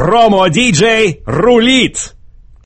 Промо-диджей рулит!